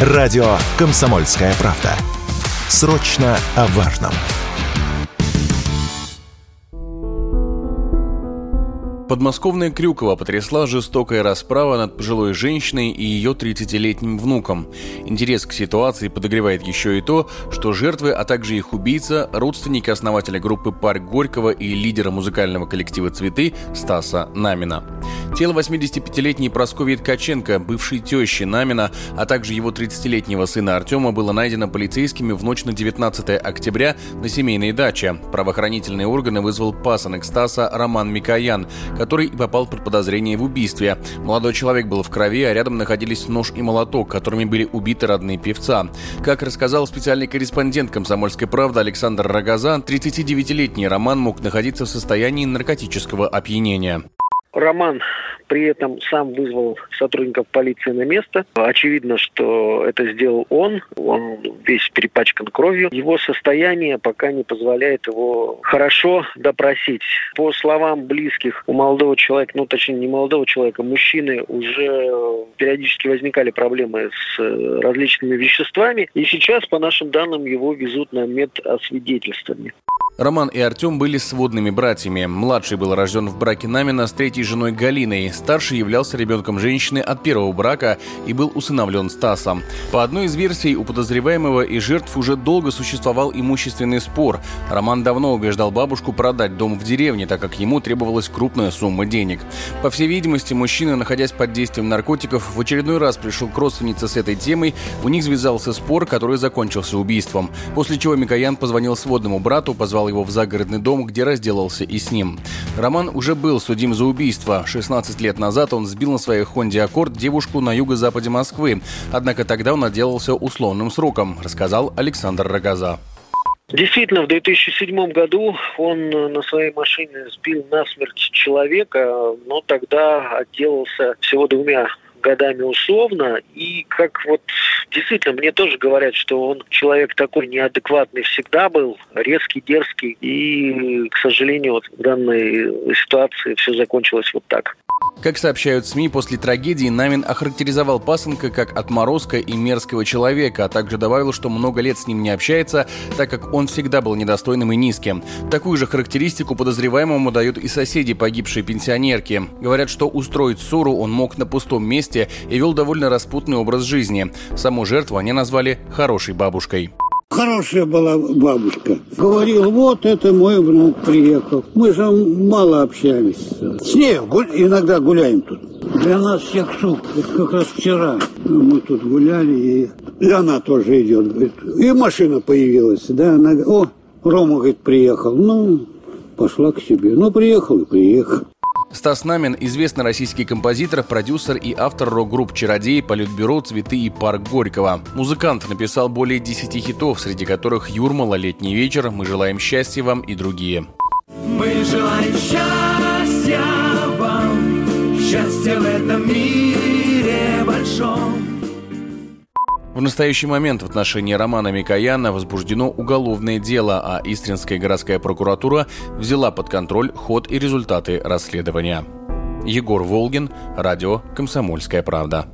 Радио «Комсомольская правда». Срочно о важном. Подмосковная Крюкова потрясла жестокая расправа над пожилой женщиной и ее 30-летним внуком. Интерес к ситуации подогревает еще и то, что жертвы, а также их убийца – родственники основателя группы «Парк Горького» и лидера музыкального коллектива «Цветы» Стаса Намина. Тело 85-летней Прасковьи Ткаченко, бывшей тещи Намина, а также его 30-летнего сына Артема было найдено полицейскими в ночь на 19 октября на семейной даче. Правоохранительные органы вызвал пасынок Стаса Роман Микоян, который попал под подозрение в убийстве. Молодой человек был в крови, а рядом находились нож и молоток, которыми были убиты родные певца. Как рассказал специальный корреспондент «Комсомольской правды» Александр Рогоза, 39-летний Роман мог находиться в состоянии наркотического опьянения. Роман при этом сам вызвал сотрудников полиции на место. Очевидно, что это сделал он. Он весь перепачкан кровью. Его состояние пока не позволяет его хорошо допросить. По словам близких, у молодого человека, ну точнее не молодого человека, мужчины уже периодически возникали проблемы с различными веществами. И сейчас, по нашим данным, его везут на медосвидетельствование. Роман и Артем были сводными братьями. Младший был рожден в браке Намина с третьей женой Галиной. Старший являлся ребенком женщины от первого брака и был усыновлен Стасом. По одной из версий, у подозреваемого и жертв уже долго существовал имущественный спор. Роман давно убеждал бабушку продать дом в деревне, так как ему требовалась крупная сумма денег. По всей видимости, мужчина, находясь под действием наркотиков, в очередной раз пришел к родственнице с этой темой. У них связался спор, который закончился убийством. После чего Микоян позвонил сводному брату, позвал его в загородный дом, где разделался и с ним. Роман уже был судим за убийство. 16 лет назад он сбил на своей Хонде Аккорд девушку на юго-западе Москвы. Однако тогда он отделался условным сроком, рассказал Александр Рогоза. Действительно, в 2007 году он на своей машине сбил насмерть человека, но тогда отделался всего двумя годами условно. И как вот действительно мне тоже говорят, что он человек такой неадекватный всегда был, резкий, дерзкий. И, к сожалению, вот в данной ситуации все закончилось вот так. Как сообщают СМИ, после трагедии Намин охарактеризовал пасынка как отморозка и мерзкого человека, а также добавил, что много лет с ним не общается, так как он всегда был недостойным и низким. Такую же характеристику подозреваемому дают и соседи погибшей пенсионерки. Говорят, что устроить ссору он мог на пустом месте и вел довольно распутный образ жизни. Саму жертву они назвали «хорошей бабушкой». Хорошая была бабушка. Говорил, вот это мой брат приехал. Мы же мало общались. С ней гуль... иногда гуляем тут. Для нас всех суп. Это как раз вчера мы тут гуляли, и, и она тоже идет. Говорит, и машина появилась. Да, она о, Рома, говорит, приехал. Ну, пошла к себе. Ну, приехал и приехал. Стас Намин – известный российский композитор, продюсер и автор рок-групп «Чародей», «Политбюро», «Цветы» и «Парк Горького». Музыкант написал более 10 хитов, среди которых «Юрмала», «Летний вечер», «Мы желаем счастья вам» и другие. Мы желаем счастья вам, счастья в этом мире большом. В настоящий момент в отношении Романа Микояна возбуждено уголовное дело, а Истринская городская прокуратура взяла под контроль ход и результаты расследования. Егор Волгин, радио «Комсомольская правда».